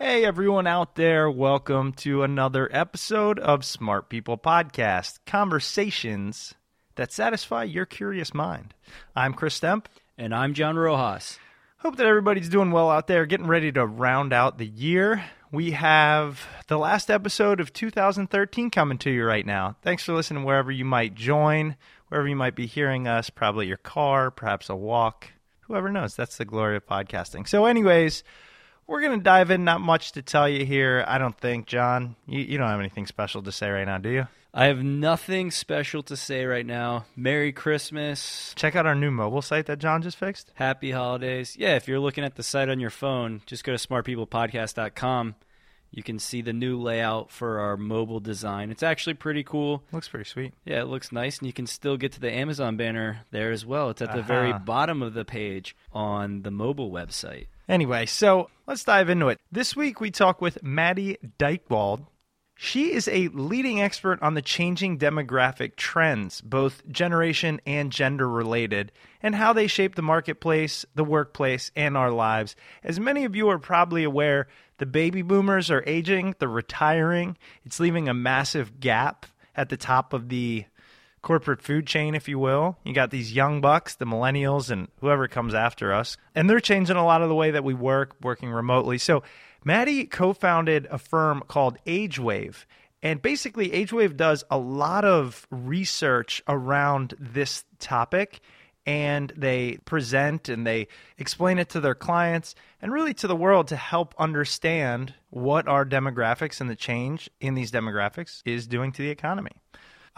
Hey everyone out there, welcome to another episode of Smart People Podcast, conversations that satisfy your curious mind. I'm Chris Stemp. And I'm John Rojas. Hope that everybody's doing well out there, getting ready to round out the year. We have the last episode of 2013 coming to you right now. Thanks for listening wherever you might join, wherever you might be hearing us, probably your car, perhaps a walk. Whoever knows? That's the glory of podcasting. So, anyways, we're going to dive in. Not much to tell you here, I don't think, John. You, you don't have anything special to say right now, do you? I have nothing special to say right now. Merry Christmas. Check out our new mobile site that John just fixed. Happy holidays. Yeah, if you're looking at the site on your phone, just go to smartpeoplepodcast.com. You can see the new layout for our mobile design. It's actually pretty cool. Looks pretty sweet. Yeah, it looks nice, and you can still get to the Amazon banner there as well. It's at the very bottom of the page on the mobile website. Anyway, so let's dive into it. This week we talk with Maddy Dychtwald. She is a leading expert on the changing demographic trends, both generation and gender related, and how they shape the marketplace, the workplace, and our lives. As many of you are probably aware, the baby boomers are aging, they're retiring. It's leaving a massive gap at the top of the corporate food chain, if you will. You got these young bucks, the millennials, and whoever comes after us. And they're changing a lot of the way that we work, working remotely. So, Maddy co founded a firm called AgeWave. And basically, AgeWave does a lot of research around this topic. And they present and they explain it to their clients and really to the world to help understand what our demographics and the change in these demographics is doing to the economy.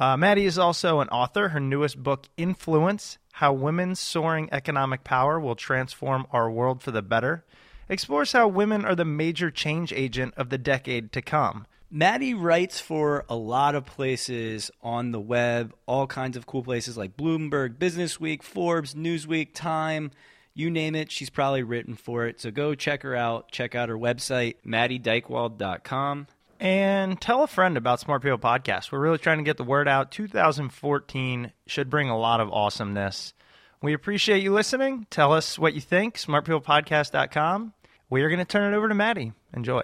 Uh, Maddy is also an author. Her newest book, Influence How Women's Soaring Economic Power Will Transform Our World for the Better, explores how women are the major change agent of the decade to come. Maddy writes for a lot of places on the web, all kinds of cool places like Bloomberg, Business Week, Forbes, Newsweek, Time, you name it, she's probably written for it. So go check her out. Check out her website, maddydychtwald.com. And tell a friend about Smart People Podcast. We're really trying to get the word out. 2014 should bring a lot of awesomeness. We appreciate you listening. Tell us what you think. SmartPeoplePodcast.com. We are going to turn it over to Maddy. Enjoy.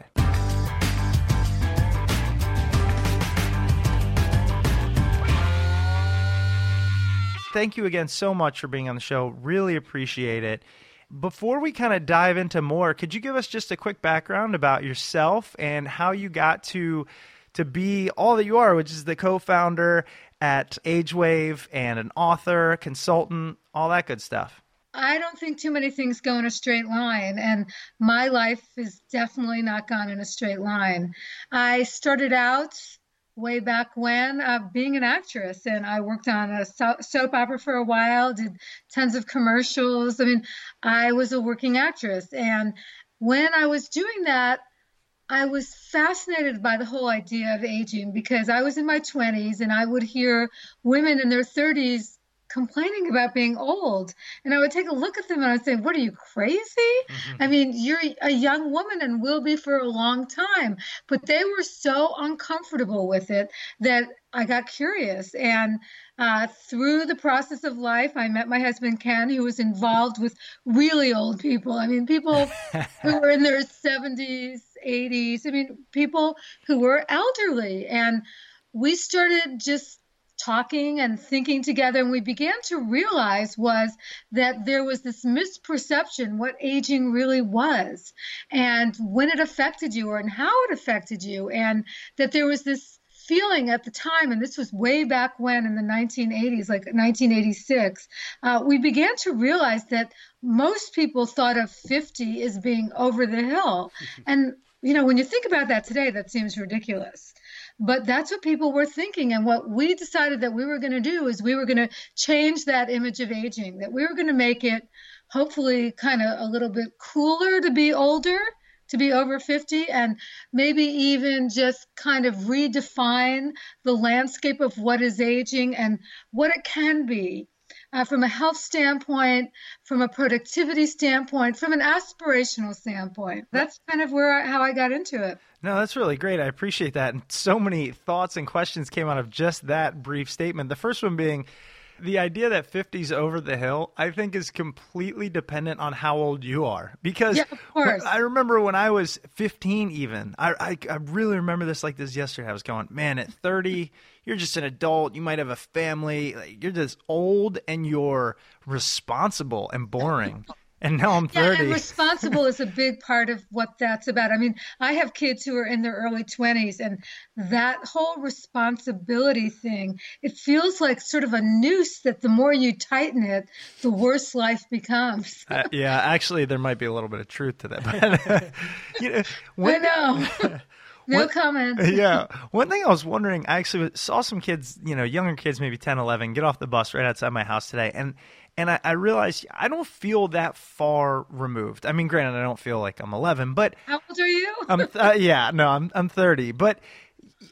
Thank you again so much for being on the show. Really appreciate it. Before we kind of dive into more, could you give us just a quick background about yourself and how you got to to be all that you are, which is the co-founder at AgeWave and an author, consultant, all that good stuff? I don't think too many things go in a straight line, and my life has definitely not gone in a straight line. I started out way back when being an actress. And i worked on a soap opera for a while did tons of commercials. I mean i was a working actress. And when i was doing that i was fascinated by the whole idea of aging because i was in my 20s and i would hear women in their 30s complaining about being old. And I would take a look at them and I'd say, What are you crazy? Mm-hmm. I mean, you're a young woman and will be for a long time. But they were so uncomfortable with it that I got curious. And uh, through the process of life, I met my husband, Ken, who was involved with really old people. I mean, people who were in their 70s, 80s. I mean, people who were elderly. And we started just talking and thinking together and we began to realize was that there was this misperception what aging really was and when it affected you or and how it affected you and that there was this feeling at the time, and this was way back when in the 1980s, like 1986, uh, we began to realize that most people thought of 50 as being over the hill. And, you know, when you think about that today, that seems ridiculous. But that's what people were thinking. And what we decided that we were going to do is we were going to change that image of aging, that we were going to make it hopefully kind of a little bit cooler to be older, to be over 50, and maybe even just kind of redefine the landscape of what is aging and what it can be uh, from a health standpoint, from a productivity standpoint, from an aspirational standpoint. That's kind of where I, how I got into it. No, that's really great. I appreciate that. And so many thoughts and questions came out of just that brief statement. The first one being the idea that 50's over the hill, I think, is completely dependent on how old you are. Because yeah, I remember when I was 15, even, I, I, I really remember this like this yesterday. I was going, man, at 30, you're just an adult. You might have a family. You're just old and you're responsible and boring. And now I'm 30. Yeah, and responsible is a big part of what that's about. I mean, I have kids who are in their early 20s, and that whole responsibility thing, it feels like sort of a noose that the more you tighten it, the worse life becomes. uh, yeah, actually, there might be a little bit of truth to that. But, you know, when, I know. No one, comment. yeah. One thing I was wondering, I actually saw some kids, you know, younger kids, maybe 10, 11, get off the bus right outside my house today. And and I, I realized I don't feel that far removed. I mean, granted, I don't feel like I'm 11, but how old are you? I'm uh, yeah, no, I'm I'm 30. But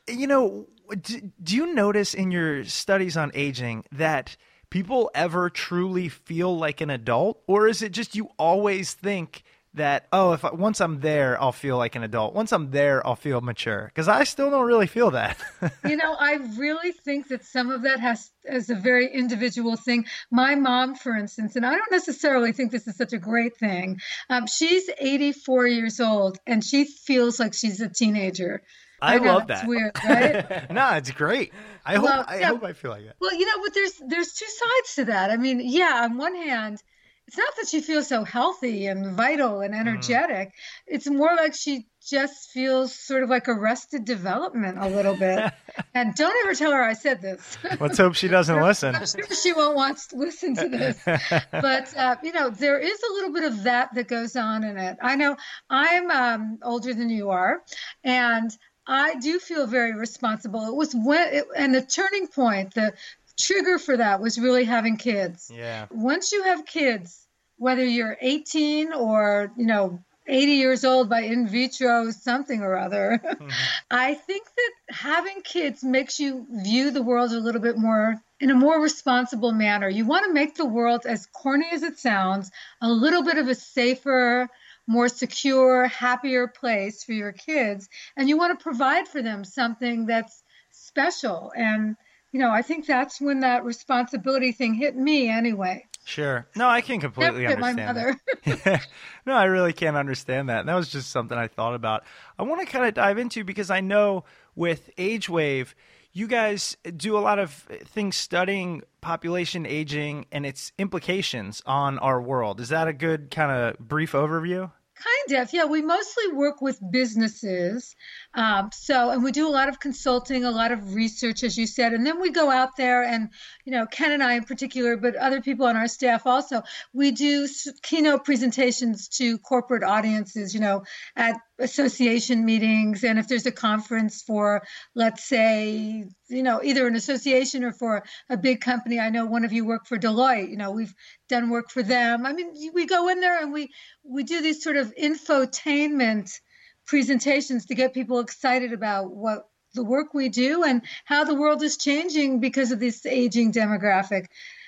you know, do, do you notice in your studies on aging that people ever truly feel like an adult, or is it just you always think? That oh if I, once i'm there i'll feel like an adult once i'm there i'll feel mature because i still don't really feel that you know i really think that some of that has is a very individual thing my mom for instance and i don't necessarily think this is such a great thing um, she's 84 years old and she feels like she's a teenager I, I know, love that. Weird, right? no, it's great. I well, hope I hope I feel like that. Well, you know, but there's there's two sides to that. I mean, yeah, on one hand, it's not that she feels so healthy and vital and mm-hmm. energetic. Mm. It's more like she just feels sort of like arrested development a little bit. and don't ever tell her I said this. Let's hope she doesn't listen. I'm sure she won't want to listen to this. but, uh, you know, there is a little bit of that that goes on in it. I know I'm um, older than you are, and I do feel very responsible. It was when, it, and the turning point, the trigger for that was really having kids. Yeah. Once you have kids, whether you're 18 or, you know, 80 years old by in vitro something or other, mm-hmm. I think that having kids makes you view the world a little bit more in a more responsible manner. You want to make the world, as corny as it sounds, a little bit of a safer, more secure, happier place for your kids. And you want to provide for them something that's special and you know, I think that's when that responsibility thing hit me anyway. Sure. No, I can completely understand. My mother. That. no, I really can't understand that. And that was just something I thought about. I want to kind of dive into because I know with Age Wave, you guys do a lot of things studying population aging and its implications on our world. Is that a good kind of brief overview? Kind of, yeah. We mostly work with businesses. Um, so, and we do a lot of consulting, a lot of research, as you said. And then we go out there and, you know, Ken and I in particular, but other people on our staff also, we do keynote presentations to corporate audiences, you know, at association meetings and if there's a conference for let's say you know either an association or for a big company i know one of you work for deloitte you know we've done work for them i mean we go in there and we we do these sort of infotainment presentations to get people excited about what the work we do and how the world is changing because of this aging demographic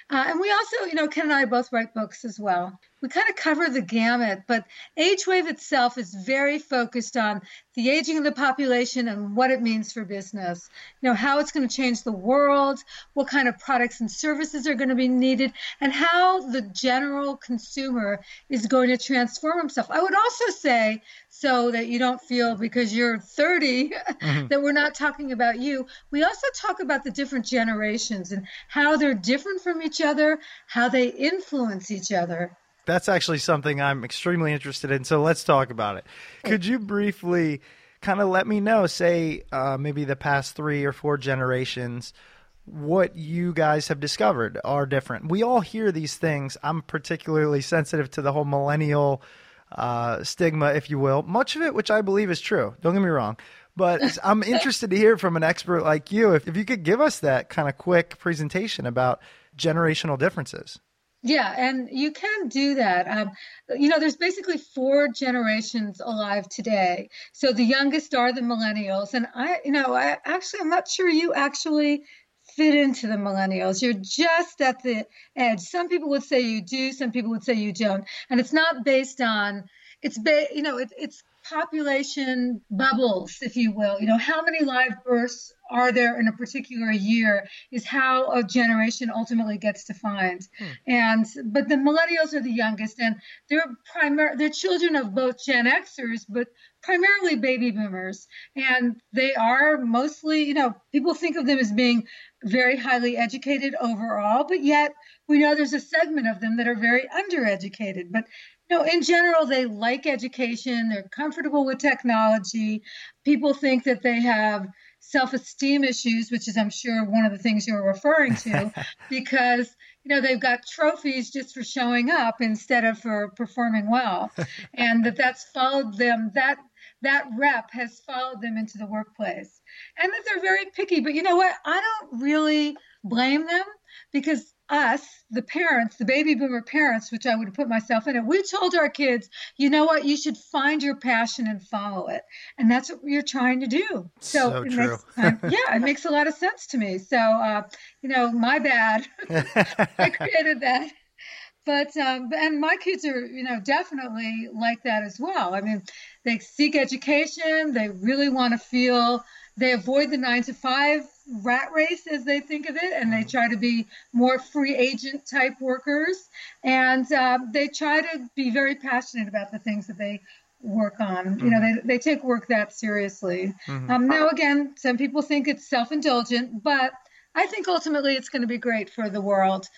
uh, and we also, you know, Ken and I both write books as well. We kind of cover the gamut, but Age Wave itself is very focused on the aging of the population and what it means for business. You know, how it's going to change the world, what kind of products and services are going to be needed, and how the general consumer is going to transform himself. I would also say so that you don't feel because you're 30 mm-hmm. that we're not talking about you. We also talk about the different generations and how they're different from each other, how they influence each other. That's actually something I'm extremely interested in. So let's talk about it. Could you briefly kind of let me know, say, uh, maybe the past three or four generations, what you guys have discovered are different? We all hear these things. I'm particularly sensitive to the whole millennial uh, stigma, if you will. Much of it, which I believe is true. Don't get me wrong. But I'm interested to hear from an expert like you if, if you could give us that kind of quick presentation about generational differences. Yeah, and you can do that. Um, you know, there's basically four generations alive today. So the youngest are the millennials, and I, you know, I actually I'm not sure you actually fit into the millennials. You're just at the edge. Some people would say you do, some people would say you don't. And it's not based on it's ba- you know, it, it's population bubbles, if you will. You know, how many live births are there in a particular year is how a generation ultimately gets defined. Hmm. And but the millennials are the youngest, and they're primary they're children of both Gen Xers, but primarily baby boomers. And they are mostly, you know, people think of them as being very highly educated overall, but yet we know there's a segment of them that are very undereducated. But no, in general, they like education. They're comfortable with technology. People think that they have self-esteem issues, which is, I'm sure, one of the things you're referring to, because you know they've got trophies just for showing up instead of for performing well, and that that's followed them. That that rep has followed them into the workplace, and that they're very picky. But you know what? I don't really blame them because us, the parents, the baby boomer parents, which I would put myself in it, we told our kids, you know what, you should find your passion and follow it. And that's what you're trying to do. So, so it true. Makes, um, yeah, it makes a lot of sense to me. So, uh, you know, my bad. I created that. But, um, and my kids are, you know, definitely like that as well. I mean, they seek education, they really want to feel they avoid the nine to five rat race as they think of it and they try to be more free agent type workers and uh, they try to be very passionate about the things that they work on mm-hmm. you know mm-hmm. they, they take work that seriously mm-hmm. um, now again some people think it's self-indulgent but i think ultimately it's going to be great for the world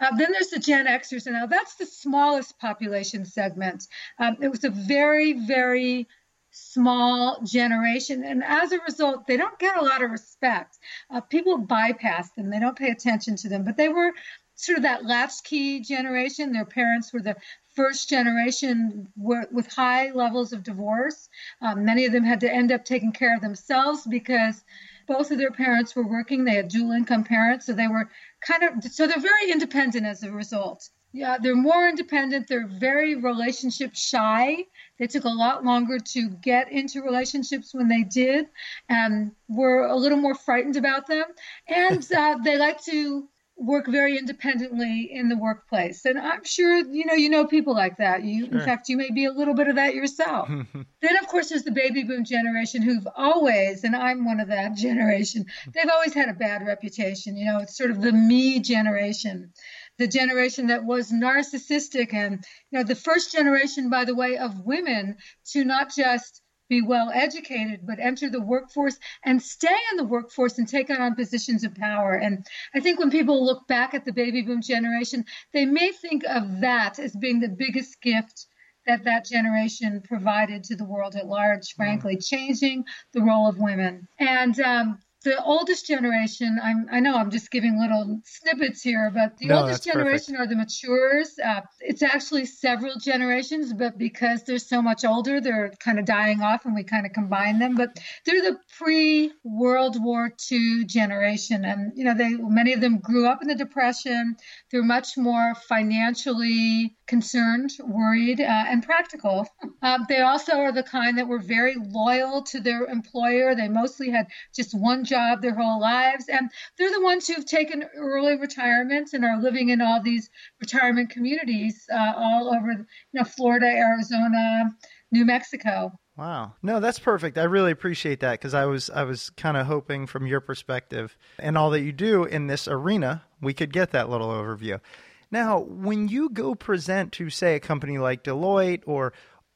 uh, then there's the Gen Xers, and now that's the smallest population segment. Um, it was a very, very small generation. And as a result, they don't get a lot of respect. Uh, people bypass them, they don't pay attention to them. But they were sort of that latchkey generation. Their parents were the first generation with high levels of divorce. Um, many of them had to end up taking care of themselves because both of their parents were working. They had dual income parents, so they were kind of so they're very independent as a result. Yeah, they're more independent. They're very relationship shy. They took a lot longer to get into relationships when they did, and were a little more frightened about them. And uh, they like to work very independently in the workplace. And I'm sure you know you know people like that. You sure. in fact you may be a little bit of that yourself. then of course there's the baby boom generation who've always and I'm one of that generation. They've always had a bad reputation, you know, it's sort of the me generation the generation that was narcissistic and you know the first generation by the way of women to not just be well educated but enter the workforce and stay in the workforce and take on positions of power and i think when people look back at the baby boom generation they may think of that as being the biggest gift that that generation provided to the world at large, frankly, mm. changing the role of women. And um, the oldest generation, I'm, I know I'm just giving little snippets here, but the no, oldest generation perfect. are the matures Uh, it's actually several generations, but because they're so much older, they're kind of dying off and we kind of combine them. But they're the pre World War II generation. And, you know, they many of them grew up in the Depression. They're much more financially concerned, worried, uh, and practical. Uh, they also are the kind that were very loyal to their employer. They mostly had just one job their whole lives, and they're the ones who've taken early retirements and are living in all these retirement communities uh, all over, you know, Florida, Arizona, New Mexico. Wow. No, that's perfect. I really appreciate that because I was I was kind of hoping from your perspective and all that you do in this arena, we could get that little overview. Now, when you go present to, say, a company like Deloitte or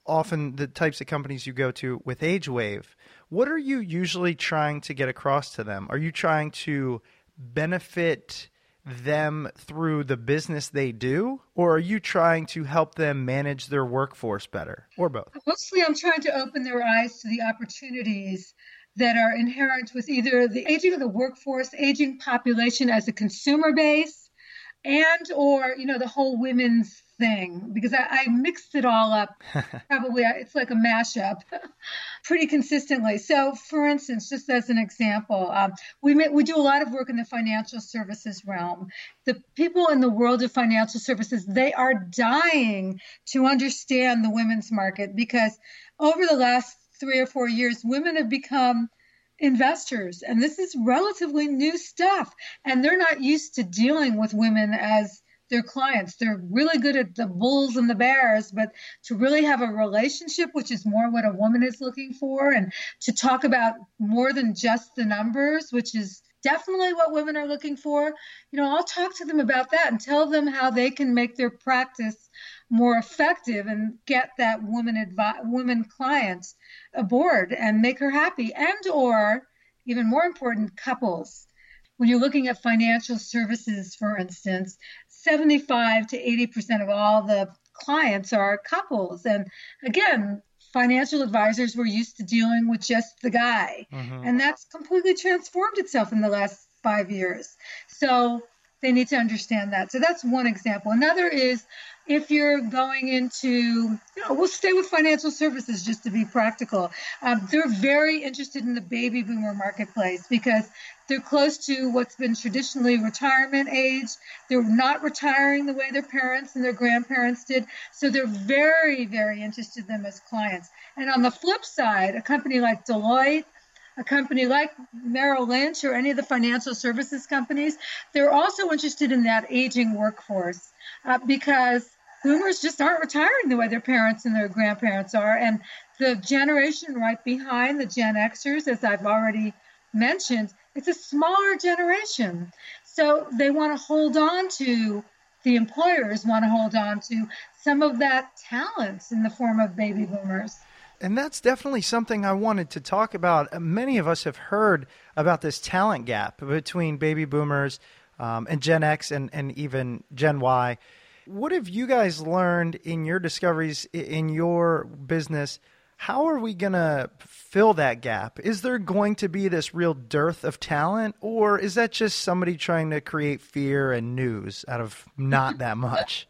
often the types of companies you go to with AgeWave, what are you usually trying to get across to them? Are you trying to benefit them through the business they do, or are you trying to help them manage their workforce better, or both? Mostly, I'm trying to open their eyes to the opportunities that are inherent with either the aging of the workforce, aging population as a consumer base, and or you know the whole women's thing because I, I mixed it all up. Probably uh, it's like a mashup, pretty consistently. So, for instance, just as an example, um, we may, we do a lot of work in the financial services realm. The people in the world of financial services they are dying to understand the women's market because over the last three or four years, women have become investors. And this is relatively new stuff. And they're not used to dealing with women as their clients. They're really good at the bulls and the bears, but to really have a relationship, which is more what a woman is looking for, and to talk about more than just the numbers, which is definitely what women are looking for. You know, I'll talk to them about that and tell them how they can make their practice more effective and get that woman advi- woman client aboard and make her happy and or even more important couples when you're looking at financial services for instance 75 to 80% of all the clients are couples and again financial advisors were used to dealing with just the guy mm-hmm. and that's completely transformed itself in the last 5 years so they need to understand that so that's one example another is if you're going into, you know, we'll stay with financial services just to be practical. Um, they're very interested in the baby boomer marketplace because they're close to what's been traditionally retirement age. They're not retiring the way their parents and their grandparents did. So they're very, very interested in them as clients. And on the flip side, a company like Deloitte, a company like Merrill Lynch or any of the financial services companies, they're also interested in that aging workforce uh, because boomers just aren't retiring the way their parents and their grandparents are. And the generation right behind the Gen Xers, as I've already mentioned, it's a smaller generation. So they want to hold on to, the employers want to hold on to some of that talent in the form of baby boomers. And that's definitely something I wanted to talk about. Many of us have heard about this talent gap between baby boomers um, and Gen X and, and even Gen Y. What have you guys learned in your discoveries in your business? How are we going to fill that gap? Is there going to be this real dearth of talent, or is that just somebody trying to create fear and news out of not that much?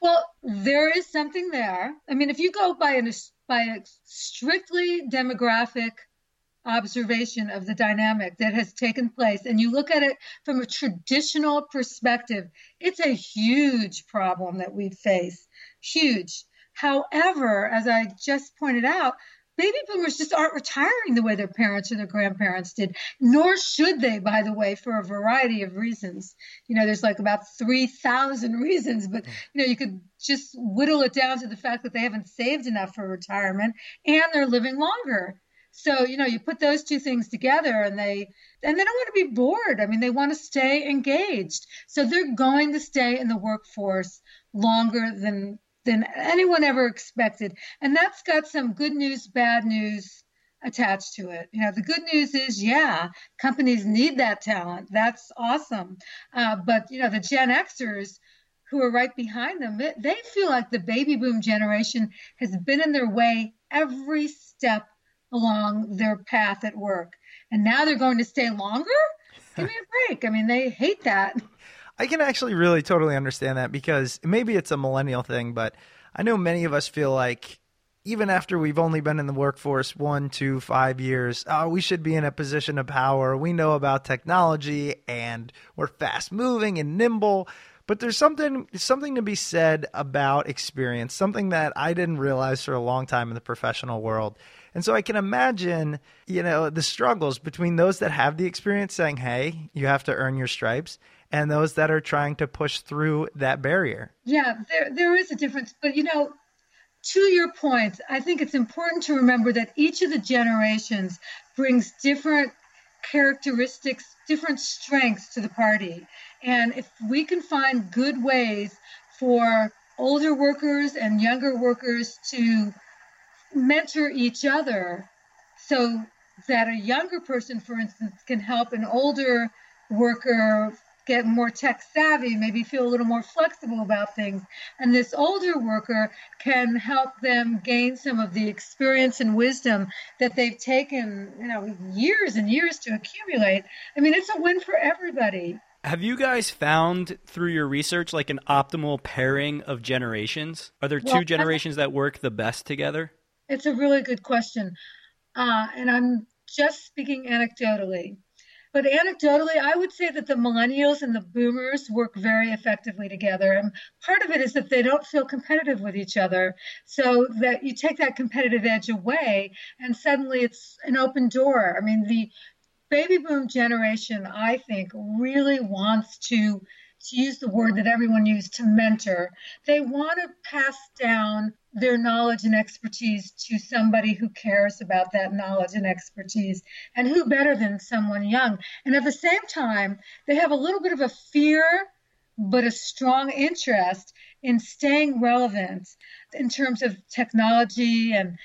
well, there is something there. I mean, if you go by, an, by a strictly demographic observation of the dynamic that has taken place and you look at it from a traditional perspective, it's a huge problem that we face. Huge. However, as I just pointed out, baby boomers just aren't retiring the way their parents or their grandparents did, nor should they, by the way, for a variety of reasons. You know, there's like about 3,000 reasons, but, hmm. you know, you could just whittle it down to the fact that they haven't saved enough for retirement and they're living longer. So, you know, you put those two things together and they and they don't want to be bored. I mean, they want to stay engaged. So they're going to stay in the workforce longer than than anyone ever expected. And that's got some good news, bad news attached to it. You know, the good news is, yeah, companies need that talent. That's awesome. Uh, but you know, the Gen Xers who are right behind them, they feel like the baby boom generation has been in their way every step along their path at work. And now they're going to stay longer? Give me a break. I mean, they hate that. I can actually really totally understand that because maybe it's a millennial thing, but I know many of us feel like even after we've only been in the workforce one, two, five years, oh, we should be in a position of power. We know about technology and we're fast moving and nimble. But there's something something to be said about experience, something that I didn't realize for a long time in the professional world. And so I can imagine, you know, the struggles between those that have the experience saying, "Hey, you have to earn your stripes," and those that are trying to push through that barrier. Yeah, there there is a difference, but you know, to your point, I think it's important to remember that each of the generations brings different characteristics, different strengths to the party. And if we can find good ways for older workers and younger workers to mentor each other so that a younger person, for instance, can help an older worker get more tech savvy, maybe feel a little more flexible about things. And this older worker can help them gain some of the experience and wisdom that they've taken, you know, years and years to accumulate. I mean, it's a win for everybody. Have you guys found through your research like an optimal pairing of generations? Are there two well, generations that work the best together? It's a really good question. Uh, and I'm just speaking anecdotally. But anecdotally, I would say that the millennials and the boomers work very effectively together. And part of it is that they don't feel competitive with each other. So that you take that competitive edge away, and suddenly it's an open door. I mean, the baby boom generation, I think, really wants to to use the word that everyone used to mentor. They want to pass down their knowledge and expertise to somebody who cares about that knowledge and expertise. And who better than someone young? And at the same time, they have a little bit of a fear, but a strong interest in staying relevant in terms of technology and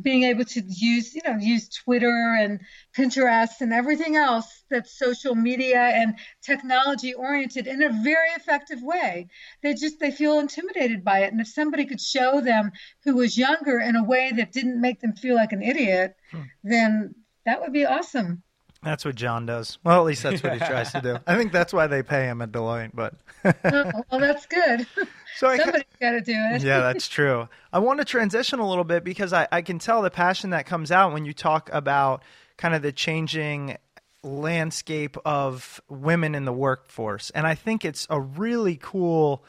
being able to use, you know, use Twitter and Pinterest and everything else that's social media and technology oriented in a very effective way. They just they feel intimidated by it. And if somebody could show them who was younger in a way that didn't make them feel like an idiot, hmm. then that would be awesome. That's what John does. Well, at least that's what he tries to do. I think that's why they pay him at Deloitte. But oh, well, that's good. So somebody's got to do it. yeah, that's true. I want to transition a little bit because I, I can tell the passion that comes out when you talk about kind of the changing landscape of women in the workforce, and I think it's a really cool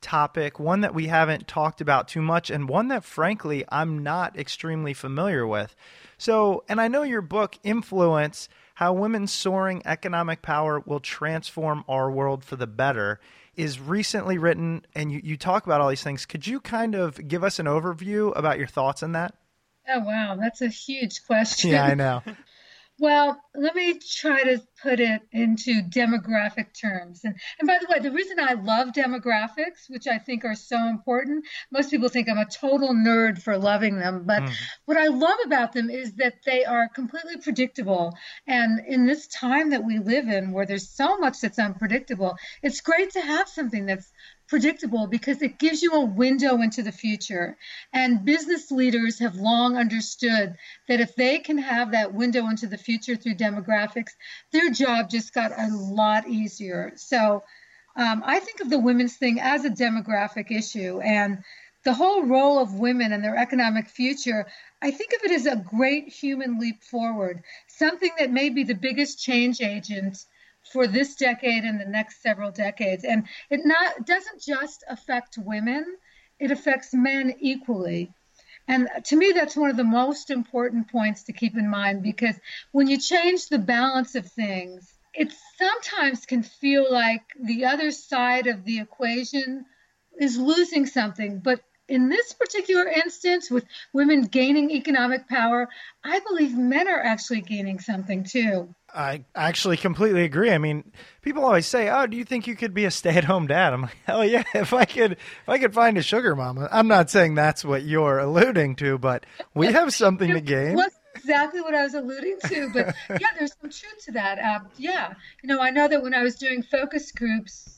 topic, one that we haven't talked about too much, and one that, frankly, I'm not extremely familiar with. So, and I know your book, Influence how Women's Soaring Economic Power Will Transform Our World for the Better, is recently written, and you, you talk about all these things. Could you kind of give us an overview about your thoughts on that? Oh, wow. That's a huge question. Yeah, I know. Well, let me try to put it into demographic terms. And, and by the way, the reason I love demographics, which I think are so important, most people think I'm a total nerd for loving them. But mm. what I love about them is that they are completely predictable. And in this time that we live in, where there's so much that's unpredictable, it's great to have something that's predictable because it gives you a window into the future. And business leaders have long understood that if they can have that window into the future through demographics, their job just got a lot easier. So um, I think of the women's thing as a demographic issue. And the whole role of women and their economic future, I think of it as a great human leap forward, something that may be the biggest change agent for this decade and the next several decades. And it not doesn't just affect women, it affects men equally. And to me, that's one of the most important points to keep in mind because when you change the balance of things, it sometimes can feel like the other side of the equation is losing something. But in this particular instance, with women gaining economic power, I believe men are actually gaining something too. I actually completely agree. I mean, people always say, "Oh, do you think you could be a stay-at-home dad?" I'm like, "Hell yeah! If I could, if I could find a sugar mama." I'm not saying that's what you're alluding to, but we have something to gain. That's exactly what I was alluding to, but yeah, there's some truth to that. Um, yeah, you know, I know that when I was doing focus groups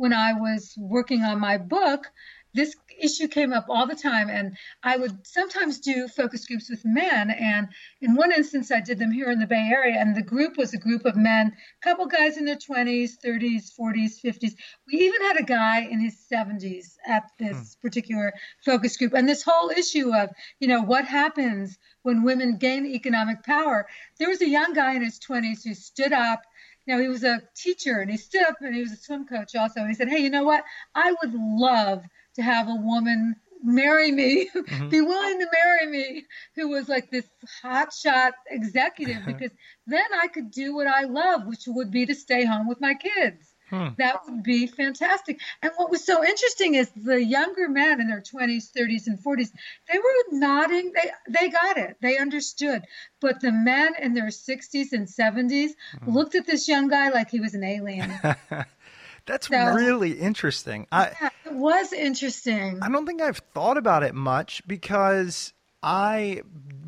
when I was working on my book, this issue came up all the time and i would sometimes do focus groups with men and in one instance i did them here in the bay area and the group was a group of men a couple guys in their 20s 30s 40s 50s we even had a guy in his 70s at this hmm. particular focus group and this whole issue of you know what happens when women gain economic power there was a young guy in his 20s who stood up know, he was a teacher and he stood up and he was a swim coach also. And he said, Hey, you know what? I would love to have a woman marry me, mm-hmm. be willing to marry me, who was like this hotshot executive, uh-huh. because then I could do what I love, which would be to stay home with my kids. Hmm. That would be fantastic. And what was so interesting is the younger men in their 20s, 30s, and 40s, they were nodding. They they got it. They understood. But the men in their 60s and 70s hmm. looked at this young guy like he was an alien. That's So- really interesting. I Yeah, it was interesting. I don't think I've thought about it much because I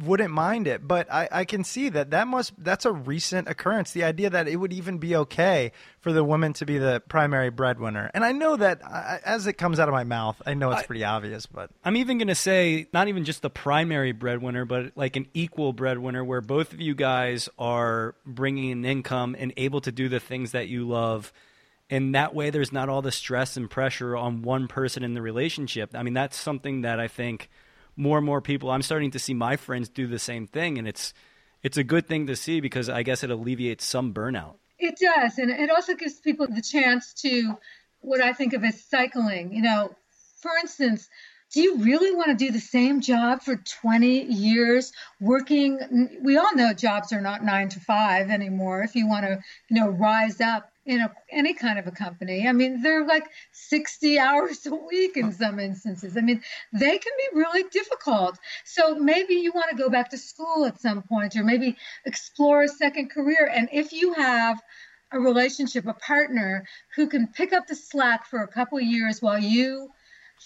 wouldn't mind it, but I, I can see that that must that's a recent occurrence. The idea that it would even be okay for the woman to be the primary breadwinner, and I know that I, as it comes out of my mouth, I know it's pretty obvious, but I'm even going to say not even just the primary breadwinner, but like an equal breadwinner where both of you guys are bringing an income and able to do the things that you love. And that way, there's not all the stress and pressure on one person in the relationship. I mean, that's something that I think more and more people, I'm starting to see my friends do the same thing. And it's, it's a good thing to see because I guess it alleviates some burnout. It does, and it also gives people the chance to what I think of as cycling. You know, for instance, do you really want to do the same job for 20 years working? We all know jobs are not nine to five anymore. If you want to, you know, rise up in any kind of a company, I mean, they're like 60 hours a week in some instances. I mean, they can be really difficult. So maybe you want to go back to school at some point, or maybe explore a second career. And if you have a relationship, a partner who can pick up the slack for a couple of years while you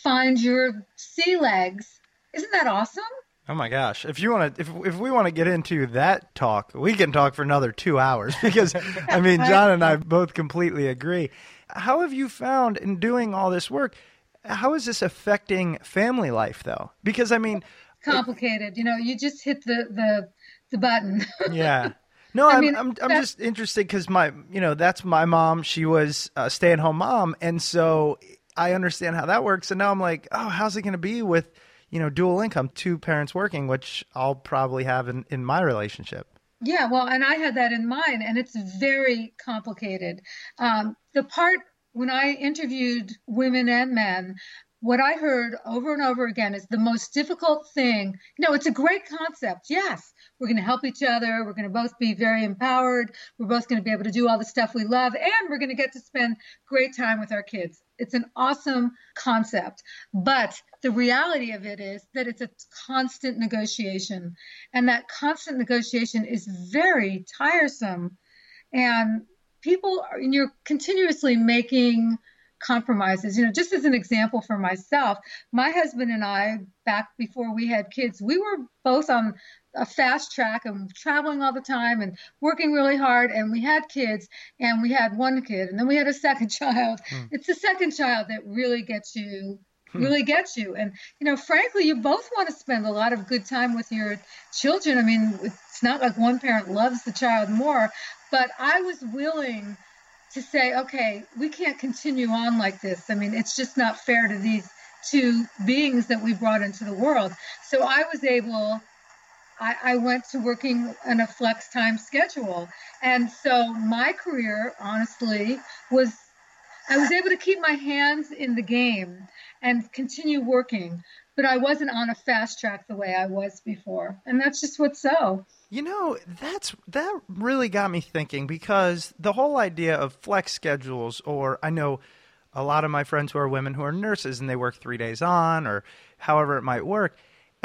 find your sea legs. Isn't that awesome? Oh my gosh, if you want to, if if we want to get into that talk, we can talk for another two hours because I mean, John and I both completely agree. How have you found in doing all this work? How is this affecting family life though? Because I mean, Complicated. You know, you just hit the the the button. yeah. No, I'm, mean, I'm, I'm that- just interested because my, you know, that's my mom. She was a stay at home mom. And so I understand how that works. And now I'm like, oh, how's it going to be with, you know, dual income, two parents working, which I'll probably have in, in my relationship. Yeah, well, and I had that in mind, and it's very complicated. Um, the part when I interviewed women and men, what I heard over and over again is the most difficult thing. Know, it's a great concept. Yes, we're going to help each other. We're going to both be very empowered. We're both going to be able to do all the stuff we love, and we're going to get to spend great time with our kids. It's an awesome concept. But the reality of it is that it's a constant negotiation. And that constant negotiation is very tiresome. And people are, and you're continuously making compromises. You know, just as an example for myself, my husband and I, back before we had kids, we were both on a fast track and traveling all the time and working really hard. And we had kids, and we had one kid, and then we had a second child. Hmm. It's the second child that really gets you. Hmm. Really gets you. And, you know, frankly, you both want to spend a lot of good time with your children. I mean, it's not like one parent loves the child more, but I was willing to say, okay, we can't continue on like this. I mean, it's just not fair to these two beings that we brought into the world. So I was able, I, I went to working on a flex time schedule. And so my career, honestly, was I was able to keep my hands in the game and continue working, but I wasn't on a fast track the way I was before. And that's just what's so. You know, that's that really got me thinking because the whole idea of flex schedules, or I know a lot of my friends who are women who are nurses and they work three days on, or however it might work.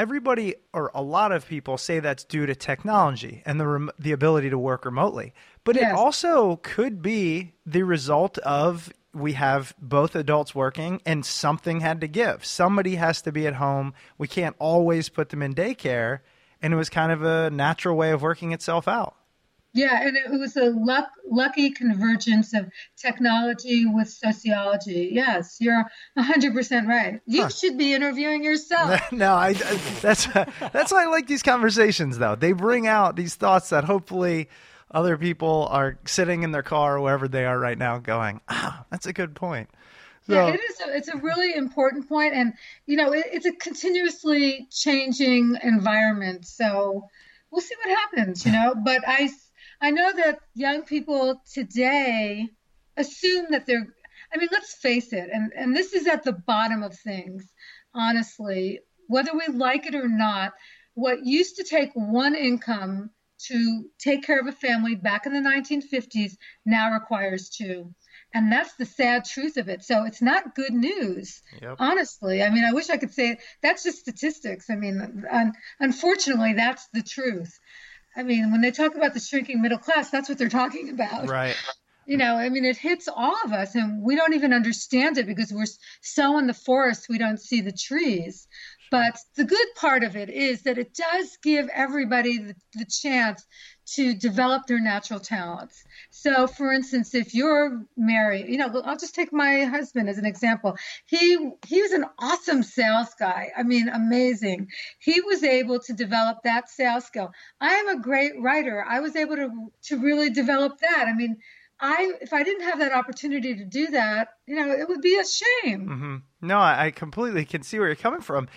Everybody, or a lot of people, say that's due to technology and the rem- the ability to work remotely. But it also could be the result of we have both adults working and something had to give. Somebody has to be at home. We can't always put them in daycare and it was kind of a natural way of working itself out. Yeah, and it was a luck, lucky convergence of technology with sociology. Yes, you're 100% right. You Huh. should be interviewing yourself. no, I, that's that's why I like these conversations though. They bring out these thoughts that hopefully other people are sitting in their car or wherever they are right now going, "Ah, that's a good point." So, Yeah, it is. A, it's a really important point, and you know, it, it's a continuously changing environment. So we'll see what happens. You know, but I I know that young people today assume that they're. I mean, let's face it, and and this is at the bottom of things. Honestly, whether we like it or not, what used to take one income to take care of a family back in the 1950s now requires two. And that's the sad truth of it. So it's not good news, Yep. honestly. I mean, I wish I could say that's just statistics. I mean, un- unfortunately, that's the truth. I mean, when they talk about the shrinking middle class, that's what they're talking about. right. You know, I mean, it hits all of us, and we don't even understand it because we're so in the forest, we don't see the trees. But the good part of it is that it does give everybody the, the chance to develop their natural talents. So, for instance, if you're married, you know, I'll just take my husband as an example. He he was an awesome sales guy. I mean, amazing. He was able to develop that sales skill. I am a great writer. I was able to to really develop that. I mean, I if I didn't have that opportunity to do that, you know, it would be a shame. hmm No, I completely can see where you're coming from.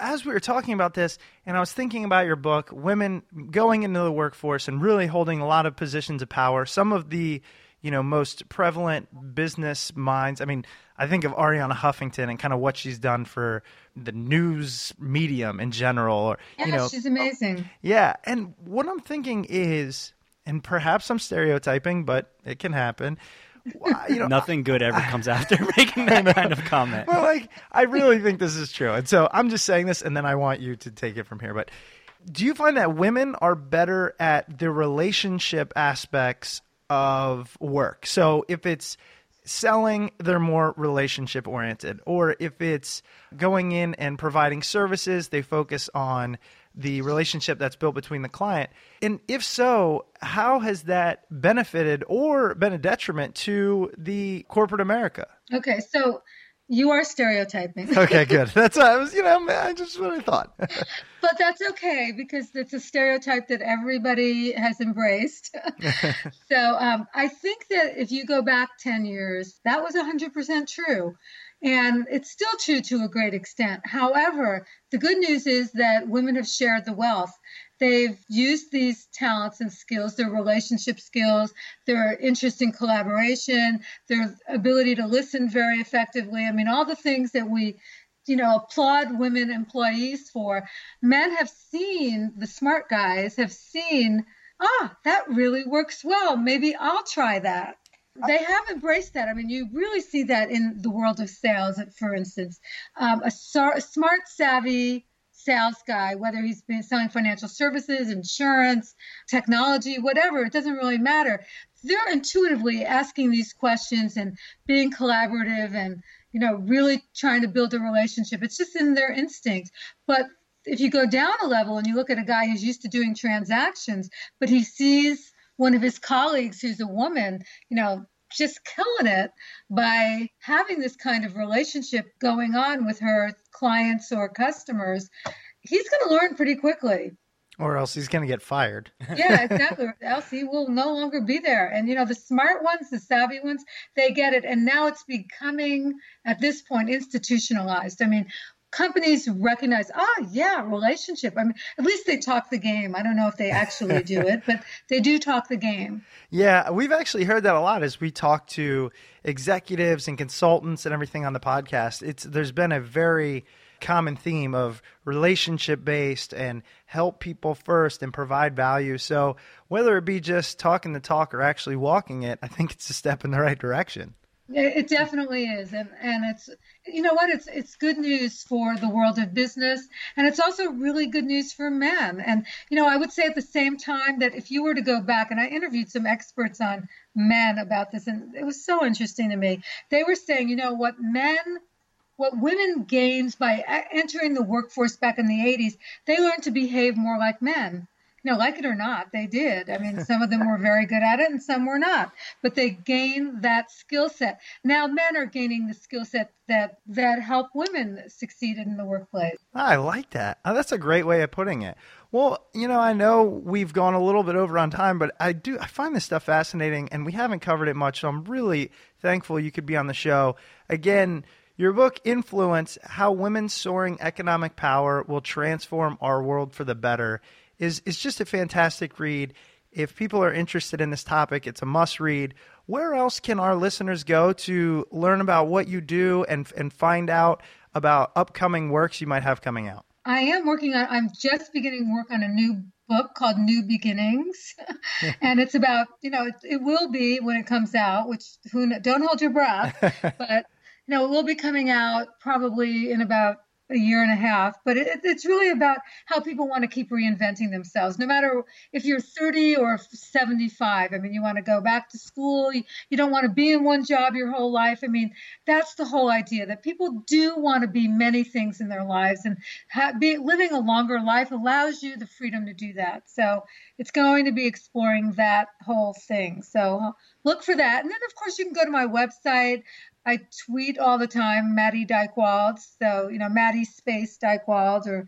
As we were talking about this, and I was thinking about your book, women going into the workforce and really holding a lot of positions of power. Some of the, you know, most prevalent business minds. I mean, I think of Arianna Huffington and kind of what she's done for the news medium in general. Or Yeah, you know, she's amazing. yeah, and what I'm thinking is, and perhaps I'm stereotyping, but it can happen. You know, Nothing good ever comes after making that kind of comment. well, like I really think this is true, and so I'm just saying this, and then I want you to take it from here. But do you find that women are better at the relationship aspects of work? So if it's selling, they're more relationship oriented, or if it's going in and providing services, they focus on the relationship that's built between the client. And if so, how has that benefited or been a detriment to the corporate America? Okay, so you are stereotyping. Okay, good. That's what I was, you know, I just what I thought. But that's okay because it's a stereotype that everybody has embraced. so um, I think that if you go back 10 years, that was 100% true. And it's still true to a great extent. However, the good news is that women have shared the wealth. They've used these talents and skills, their relationship skills, their interest in collaboration, their ability to listen very effectively. I mean, all the things that we you know, applaud women employees for. Men have seen, the smart guys have seen, ah, that really works well. Maybe I'll try that. They have embraced that. I mean, you really see that in the world of sales, for instance. Um, a, sar- a smart, savvy sales guy, whether he's been selling financial services, insurance, technology, whatever, it doesn't really matter. They're intuitively asking these questions and being collaborative and you know, really trying to build a relationship. It's just in their instinct. But if you go down a level and you look at a guy who's used to doing transactions, but he sees one of his colleagues who's a woman, you know, just killing it by having this kind of relationship going on with her clients or customers, he's going to learn pretty quickly. or else he's going to get fired. yeah, exactly. Or else he will no longer be there. And you know, the smart ones, the savvy ones, they get it. And now it's becoming at this point institutionalized. I mean, companies recognize, oh yeah, relationship. I mean, at least they talk the game. I don't know if they actually do it, but they do talk the game. Yeah, we've actually heard that a lot as we talk to executives and consultants and everything on the podcast. It's there's been a very common theme of relationship based and help people first and provide value. So whether it be just talking the talk or actually walking it, I think it's a step in the right direction. It definitely is, and and it's you know what it's it's good news for the world of business, and it's also really good news for men. And you know I would say at the same time that if you were to go back, and I interviewed some experts on men about this, and it was so interesting to me. They were saying, you know what men what women gained by entering the workforce back in the 80s, they learned to behave more like men. Know, like it or not, they did. I mean, some of them were very good at it and some were not, but they gained that skill set. Now men are gaining the skill set that that help women succeed in the workplace. I like that. Oh, that's a great way of putting it. Well, you know, I know we've gone a little bit over on time, but I do I find this stuff fascinating and we haven't covered it much, so I'm really thankful you could be on the show. Again, your book Influence: How Women's Soaring Economic Power Will Transform Our World for the Better is is just a fantastic read. If people are interested in this topic, it's a must read. Where else can our listeners go to learn about what you do and and find out about upcoming works you might have coming out? I am working on I'm just beginning work on a new book called New Beginnings. and it's about, you know, it, it, will be when it comes out, which who don't hold your breath, but you know, it will be coming out probably in about a year and a half, but it, it's really about how people want to keep reinventing themselves, no matter if you're 30 or 75. I mean, you want to go back to school, you, you don't want to be in one job your whole life. I mean, that's the whole idea that people do want to be many things in their lives, and ha- be, living a longer life allows you the freedom to do that. So it's going to be exploring that whole thing. So look for that. And then, of course, you can go to my website. I tweet all the time, Maddy Dychtwald. So, you know, Maddy space Dychtwald or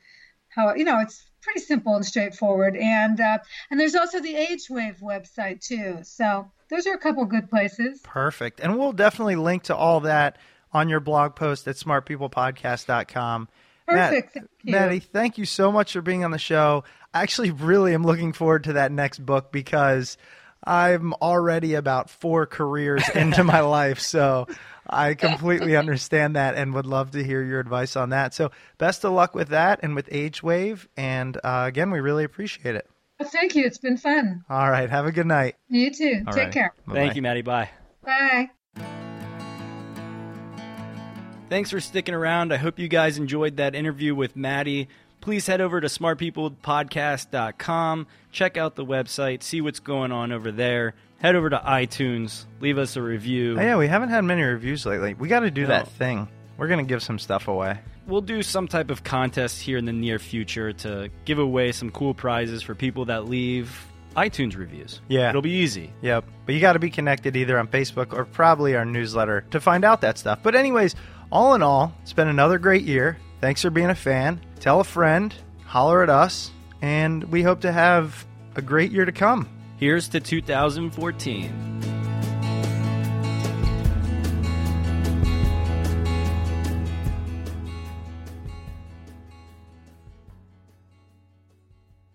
how, you know, it's pretty simple and straightforward. And, uh, and there's also the Age Wave website too. So those are a couple good places. Perfect. And we'll definitely link to all that on your blog post at smartpeoplepodcast.com. Perfect. Matt, thank Maddy, thank you so much for being on the show. I actually really am looking forward to that next book because I'm already about four careers into my life. So I completely understand that and would love to hear your advice on that. So, best of luck with that and with Age Wave. And uh, again, we really appreciate it. Well, thank you. It's been fun. All right. Have a good night. You too. All Take right. care. Bye-bye. Thank you, Maddy. Bye. Bye. Thanks for sticking around. I hope you guys enjoyed that interview with Maddy. Please head over to smartpeoplepodcast.com, check out the website, see what's going on over there. Head over to iTunes, leave us a review. Oh, yeah, we haven't had many reviews lately. We got to do No. that thing. We're going to give some stuff away. We'll do some type of contest here in the near future to give away some cool prizes for people that leave iTunes reviews. Yeah. It'll be easy. Yep. But you got to be connected either on Facebook or probably our newsletter to find out that stuff. But, anyways, all in all, it's been another great year. Thanks for being a fan. Tell a friend, holler at us, and we hope to have a great year to come. Here's to 2014.